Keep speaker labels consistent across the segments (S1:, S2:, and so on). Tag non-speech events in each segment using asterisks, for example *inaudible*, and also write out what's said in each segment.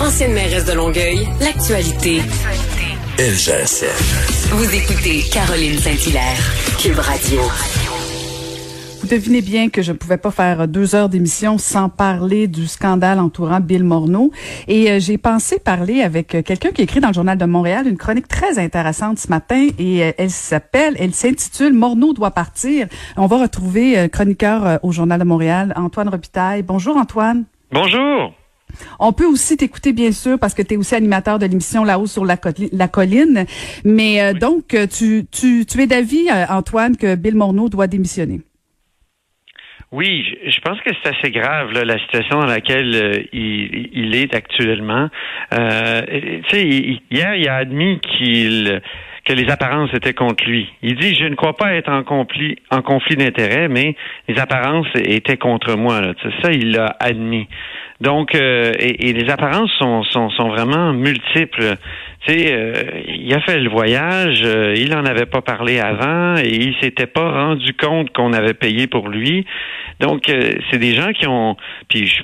S1: Ancienne mairesse de Longueuil, l'actualité.
S2: LGSN.
S1: Vous écoutez Caroline Saint-Hilaire, Cube Radio.
S3: Vous devinez bien que je ne pouvais pas faire deux heures d'émission sans parler du scandale entourant Bill Morneau. Et euh, j'ai pensé parler avec euh, quelqu'un qui écrit dans le Journal de Montréal une chronique très intéressante ce matin et euh, elle s'appelle, elle s'intitule Morneau doit partir. On va retrouver euh, chroniqueur euh, au Journal de Montréal, Antoine Robitaille. Bonjour Antoine.
S4: Bonjour.
S3: On peut aussi t'écouter, bien sûr, parce que tu es aussi animateur de l'émission Là-haut sur la, co- la colline. Mais euh, donc, euh, tu, tu, tu es d'avis, euh, Antoine, que Bill Morneau doit démissionner?
S4: Oui, je, pense que c'est assez grave là, la situation dans laquelle euh, il, il est actuellement. Euh, tu sais, hier, il a admis qu'il que les apparences étaient contre lui. Il dit je ne crois pas être en conflit en conflit d'intérêts, mais les apparences étaient contre moi. Là. Ça, il l'a admis. Donc, euh, et, les apparences sont, sont, sont vraiment multiples. Tu sais, euh, il a fait le voyage, euh, il en avait pas parlé avant et il s'était pas rendu compte qu'on avait payé pour lui. Donc, c'est des gens qui ont, puis je-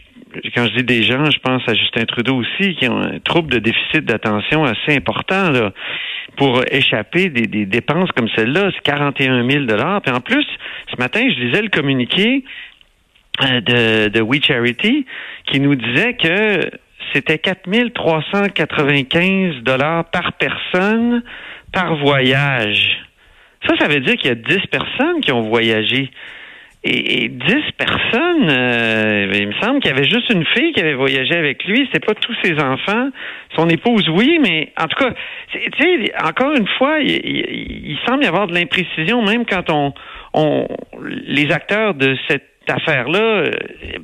S4: quand je dis des gens, je pense à Justin Trudeau aussi, qui ont un trouble de déficit d'attention assez important là, pour échapper des, des dépenses comme celle-là. C'est 41 000 Puis en plus, ce matin, je lisais le communiqué euh, de, de We Charity qui nous disait que c'était 4 395 dollars par personne par voyage. Ça, ça veut dire qu'il y a 10 personnes qui ont voyagé. Et, 10 personnes, euh, il me semble qu'il y avait juste une fille qui avait voyagé avec lui. C'est pas tous ses enfants. Son épouse, oui, mais en tout cas, tu sais, encore une fois, il, il- il semble y avoir de l'imprécision, même quand on, on les acteurs de cette affaire-là euh,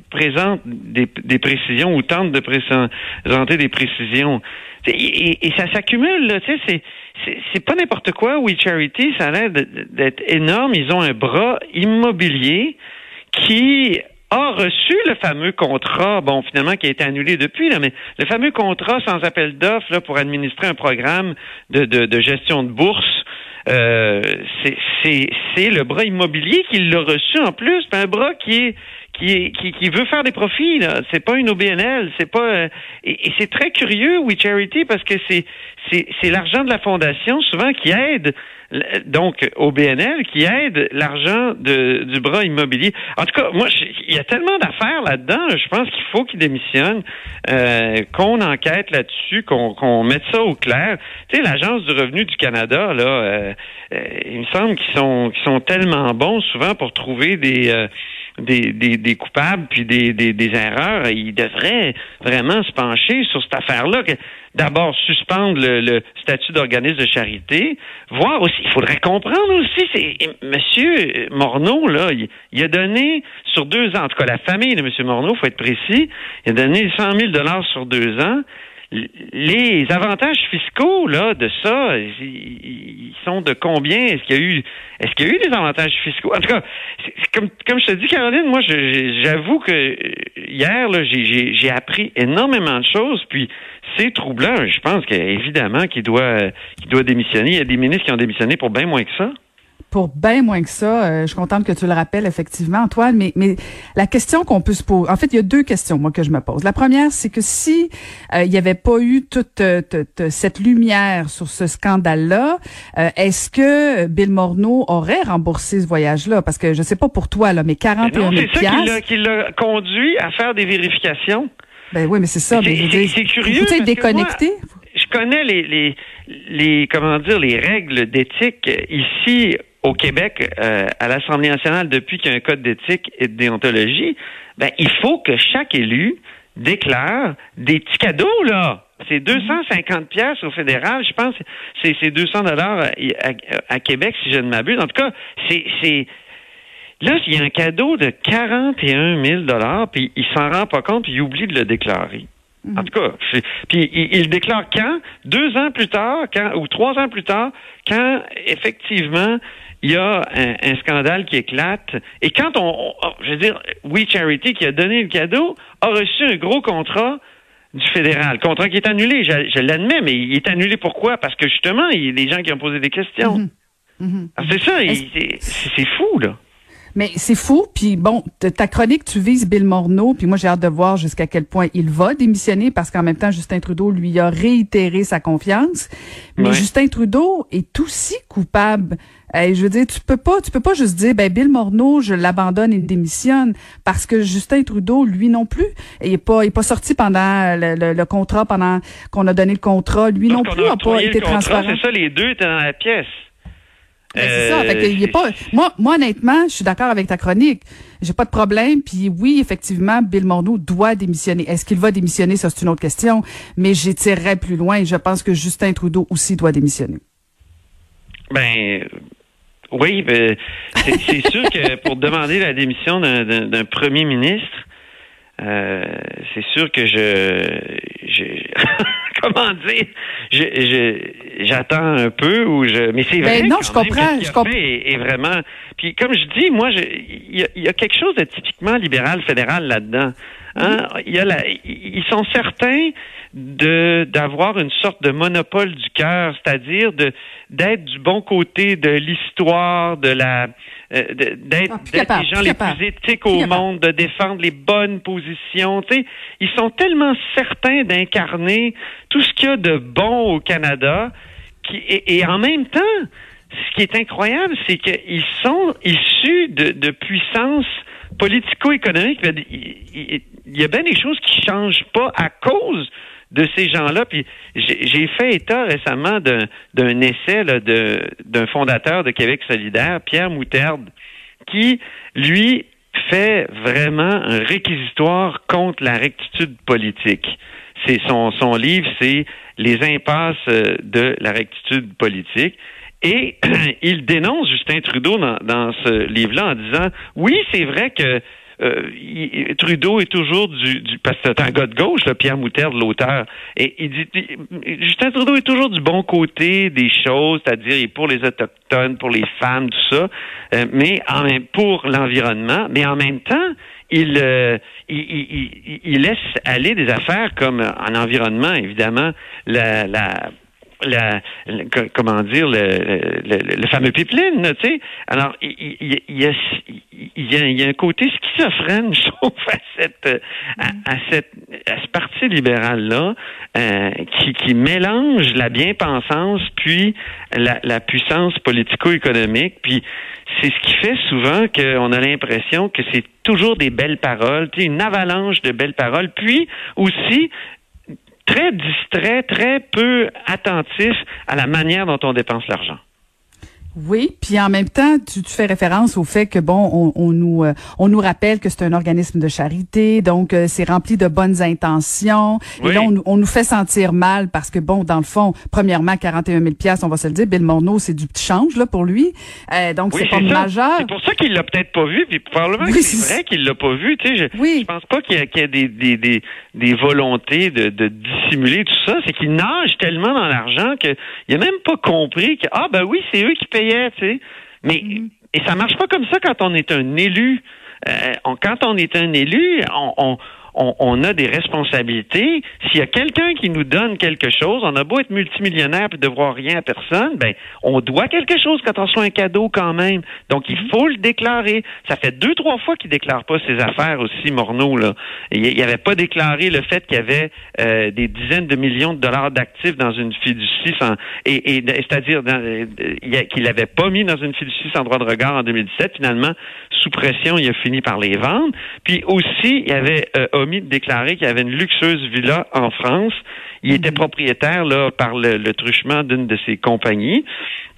S4: présentent des, des précisions ou tentent de présenter des précisions. Et, et- et ça s'accumule, tu sais, c'est, c'est, pas n'importe quoi. We Charity, ça a l'air d'être énorme. Ils ont un bras immobilier qui a reçu le fameux contrat, bon, finalement, qui a été annulé depuis, là, mais le fameux contrat sans appel d'offres pour administrer un programme de, de, de gestion de bourse. Euh, c'est, le bras immobilier qui l'a reçu en plus, un bras qui est qui, qui, qui veut faire des profits. Là. C'est pas une OBNL, c'est pas euh, et, et c'est très curieux, We Charity, parce que c'est c'est, l'argent de la fondation souvent qui aide donc au BNL qui aide l'argent du bras immobilier. En tout cas, moi, il y a tellement d'affaires là-dedans. Je pense qu'il faut qu'il démissionne, euh, qu'on enquête là-dessus, qu'on, mette ça au clair. Tu sais, l'agence du revenu du Canada, là, euh, euh, il me semble qu'ils sont qu'ils sont tellement bons souvent pour trouver des euh, des, des, des coupables puis des, des, des erreurs, ils devraient vraiment se pencher sur cette affaire-là. D'abord, suspendre le, le statut d'organisme de charité, voir aussi, il faudrait comprendre aussi, c'est Monsieur Morneau, là, il, il a donné sur deux ans, en tout cas la famille de Monsieur Morneau, faut être précis, il a donné 100 000 dollars sur deux ans les avantages fiscaux là de ça, ils, sont de combien? Est-ce qu'il y a eu est-ce qu'il y a eu des avantages fiscaux? En tout cas, comme comme je te dis Caroline, moi j'avoue que euh, hier là j'ai appris énormément de choses puis c'est troublant. Je pense qu'évidemment qu'il doit qu'il doit démissionner. Il y a des ministres qui ont démissionné pour bien moins que ça.
S3: Pour bien moins que ça, euh, je suis contente que tu le rappelles effectivement, Antoine. Mais, mais la question qu'on peut se poser, en fait, il y a deux questions moi que je me pose. La première, c'est que si euh, il n'y avait pas eu toute, euh, toute cette lumière sur ce scandale-là, euh, est-ce que Bill Morneau aurait remboursé ce voyage-là? Parce que je sais pas pour toi là, mais
S4: Mais
S3: 41
S4: non,
S3: 000
S4: c'est ça qui l'a conduit à faire des vérifications.
S3: Ben oui, mais c'est ça.
S4: C'est-
S3: mais
S4: curieux
S3: Faut-il déconnecter
S4: je connais les, les, les comment dire les règles d'éthique ici au Québec euh, à l'Assemblée nationale depuis qu'il y a un code d'éthique et de déontologie. Ben il faut que chaque élu déclare des petits cadeaux là. C'est 250 pièces au fédéral, je pense. C'est c'est 200 dollars à, à- à Québec si je ne m'abuse. En tout cas, c'est c'est Là, il y a un cadeau de 41 000 dollars, puis il s'en rend pas compte, puis il oublie de le déclarer. En tout cas, puis il, il déclare quand? Deux ans plus tard, quand ou trois ans plus tard, quand effectivement il y a un, un scandale qui éclate. Et quand on, on- je veux dire, We Charity qui a donné le cadeau a reçu un gros contrat du fédéral, contrat qui est annulé. Je, je l'admets, mais il est annulé pourquoi? Parce que justement, il y a des gens qui ont posé des questions.
S3: Mhm. Mhm.
S4: Ah, c'est ça, c'est fou là.
S3: Mais c'est fou. Puis bon, ta chronique, tu vises Bill Morneau. Puis moi, j'ai hâte de voir jusqu'à quel point il va démissionner parce qu'en même temps, Justin Trudeau lui a réitéré sa confiance. Mais Justin Trudeau est aussi coupable. je veux dire, tu peux pas, tu peux pas juste dire, ben Bill Morneau, je l'abandonne et démissionne parce que Justin Trudeau, lui non plus, il est pas, il est pas sorti pendant le, contrat, pendant qu'on a donné le contrat, lui non plus n'a pas été transparent.
S4: C'est ça, les deux étaient dans la pièce.
S3: Ben, c'est ça. Fait est pas. Moi, moi, honnêtement, je suis d'accord avec ta chronique. J'ai pas de problème. Puis oui, effectivement, Bill Morneau doit démissionner. Est-ce qu'il va démissionner? Ça, c'est une autre question. Mais j'étirerais plus loin. Je pense que Justin Trudeau aussi doit démissionner.
S4: Ben. Oui, ben, c'est *laughs* sûr que pour demander la démission d'un premier ministre, euh, c'est sûr que je comment dire, j'attends un peu ou je, mais c'est
S3: vrai. Ben non, je comprends,
S4: je comprends. Et, vraiment, puis comme je dis, moi, il y, a quelque chose de typiquement libéral fédéral là-dedans. Hein? Il y a la, ils sont certains de d'avoir une sorte de monopole du cœur, c'est-à-dire de d'être du bon côté de l'histoire, de la euh, d'être ah, les gens les plus éthiques au monde, de défendre les bonnes positions. Tu ils sont tellement certains d'incarner tout ce qu'il y a de bon au Canada, qui, et, en même temps, ce qui est incroyable, c'est qu'ils sont issus de, de puissances politico-économiques. Il, y a bien des choses qui changent pas à cause de ces gens-là. Puis j'ai fait état récemment d'un essai d'un fondateur de Québec solidaire, Pierre Moutarde, qui, lui, fait vraiment un réquisitoire contre la rectitude politique. C'est son, livre, c'est Les impasses euh, de la rectitude politique. Et *clears throat* il dénonce Justin Trudeau dans ce livre-là en disant, oui, c'est vrai que euh, Trudeau est toujours du, du parce que c'est un gars de gauche, là, Pierre Moutarde, l'auteur, et il dit Justin Trudeau est toujours du bon côté des choses, c'est-à-dire il est pour les autochtones, pour les femmes, tout ça, euh, mais en même pour l'environnement, mais en même temps, il, euh, il, il, il, laisse aller des affaires comme en environnement, évidemment, la, la la, comment dire le, le, fameux pipeline, tu sais. Alors il, il, il, y a, il, y a, il y a un côté schizophrène, *laughs* je trouve, à cette à, cette à ce parti libéral là euh, qui, qui mélange la bien-pensance puis la, la puissance politico-économique, puis c'est ce qui fait souvent qu'on a l'impression que c'est toujours des belles paroles, une avalanche de belles paroles, puis aussi très distrait, très peu attentif à la manière dont on dépense l'argent.
S3: Oui, puis en même temps, tu, tu, fais référence au fait que bon, on, on nous euh, on nous rappelle que c'est un organisme de charité, donc euh, c'est rempli de bonnes intentions. Et là, on, on, nous fait sentir mal parce que bon, dans le fond, premièrement, 41 000 pièces, on va se le dire, Bill Morneau, c'est du petit change là pour lui, euh, donc c'est pas majeur.
S4: C'est pour ça qu'il l'a peut-être pas vu, puis probablement que c'est vrai qu'il l'a pas vu. Tu sais, je, oui. je pense pas qu'il y, a, y a des, des, des, des volontés de, de dissimuler tout ça. C'est qu'il nage tellement dans l'argent qu'il a même pas compris que ah ben oui, c'est eux qui payent mais mm-hmm. et ça marche pas comme ça quand on est un élu. Euh, quand on est un élu, on, on, a des responsabilités. S'il y a quelqu'un qui nous donne quelque chose, on a beau être multimillionnaire et devoir rien à personne, ben on doit quelque chose quand on reçoit un cadeau quand même. Donc il faut le déclarer. Ça fait deux trois fois qu'il déclare pas ses affaires aussi, Morneau là. Il n'avait pas déclaré le fait qu'il y avait euh, des dizaines de millions de dollars d'actifs dans une fiducie sans, et, et c'est-à-dire qu'il n'avait pas mis dans une fiducie sans droit de regard en 2017. Finalement, sous pression, il a fini par les vendre. Puis aussi, il y avait euh, omis de déclarer qu'il y avait une luxueuse villa en France. Il était mhm. propriétaire là par le, truchement d'une de ses compagnies.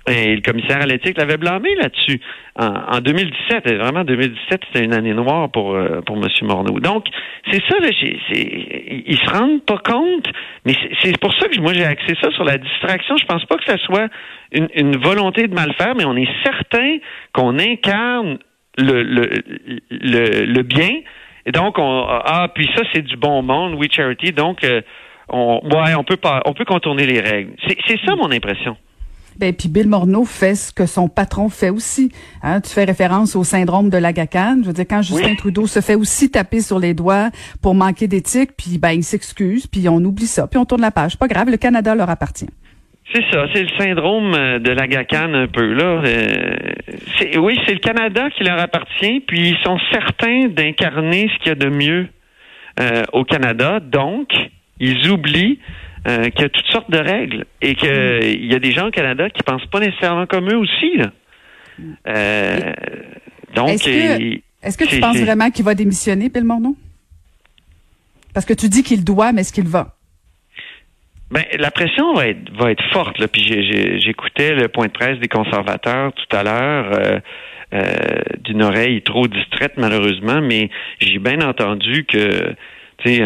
S4: Et le commissaire à l'éthique l'avait blâmé là-dessus. En, 2017, vraiment 2017, c'était une année noire pour euh, pour M. Morneau. Donc, c'est ça, là, ils se rendent pas compte, mais c'est pour ça que moi j'ai axé ça sur la distraction. Je pense pas que ce soit une, une volonté de mal faire, mais on est certain qu'on incarne le, le, le, le bien, et donc, on, ah, puis ça, c'est du bon monde, We Charity. Donc, euh, on, ouais, on peut pas, on peut contourner les règles. C'est ça mon impression.
S3: Ben, puis Bill Morneau fait ce que son patron fait aussi. Hein, tu fais référence au syndrome de l'agacane. Je veux dire, quand Justin Trudeau se fait aussi taper sur les doigts pour manquer d'éthique, puis ben il s'excuse, puis on oublie ça, puis on tourne la page. Pas grave, le Canada leur appartient.
S4: C'est ça, c'est le syndrome euh, de la gacane un peu là. Euh, oui, c'est le Canada qui leur appartient, puis ils sont certains d'incarner ce qu'il y a de mieux euh, au Canada. Donc, ils oublient qu'il y a toutes sortes de règles et qu'il y a des gens au Canada qui pensent pas nécessairement comme eux aussi.
S3: donc, est-ce que, tu penses vraiment qu'il va démissionner, Bill Morneau? Parce que tu dis qu'il doit, mais est-ce qu'il va?
S4: Ben, la pression va être, va être forte. Là. Puis j'écoutais le point de presse des conservateurs tout à l'heure. Euh, euh, d'une oreille trop distraite malheureusement, mais j'ai bien entendu que, tu sais,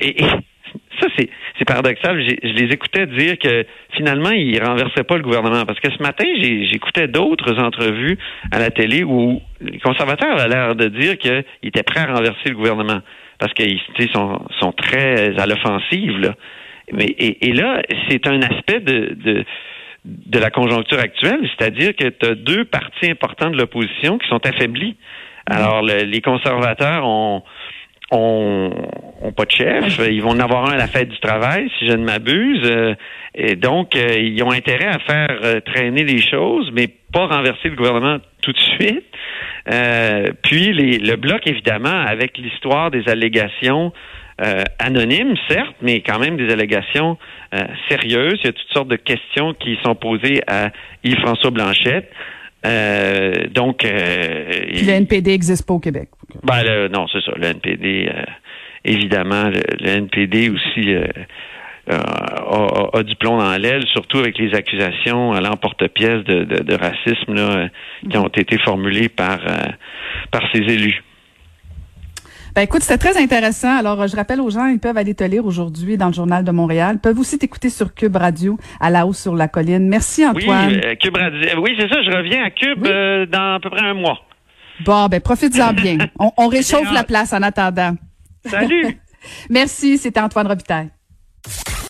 S4: et, *laughs* ça c'est c'est paradoxal. Je les écoutais dire que finalement ils renversaient pas le gouvernement parce que ce matin j'écoutais d'autres entrevues à la télé où les conservateurs avaient l'air de dire qu'ils étaient prêts à renverser le gouvernement parce qu'ils sont sont très à l'offensive là. Mais, et, là, c'est un aspect de, de, de, la conjoncture actuelle, c'est-à-dire que tu as deux partis importants de l'opposition qui sont affaiblis. Alors, les conservateurs ont, ont, ont, pas de chef. Ils vont en avoir un à la fête du travail, si je ne m'abuse. Euh, et donc, euh, ils ont intérêt à faire euh, traîner les choses, mais pas renverser le gouvernement tout de suite. puis les, le bloc, évidemment, avec l'histoire des allégations euh, anonymes, certes, mais quand même des allégations euh, sérieuses. Il y a toutes sortes de questions qui sont posées à Yves-François Blanchette. Euh, donc,
S3: Puis le NPD n'existe pas au Québec.
S4: Ben, non, c'est ça. Le NPD, évidemment, le, NPD aussi a, du plomb dans l'aile, surtout avec les accusations à l'emporte-pièce de, de, racisme là, qui ont été formulées par, par ces élus.
S3: Ben écoute, c'était très intéressant. Alors, euh, je rappelle aux gens, ils peuvent aller te lire aujourd'hui dans le Journal de Montréal. Ils peuvent aussi t'écouter sur Cube Radio à la hausse sur la colline. Merci Antoine.
S4: Oui, euh, Cube Radio. Oui, c'est ça, je reviens à Cube euh, dans à peu près un mois.
S3: Bon, ben profites-en *laughs* bien. On, on réchauffe la place en attendant.
S4: Salut. *laughs*
S3: Merci, c'était Antoine Robitaille.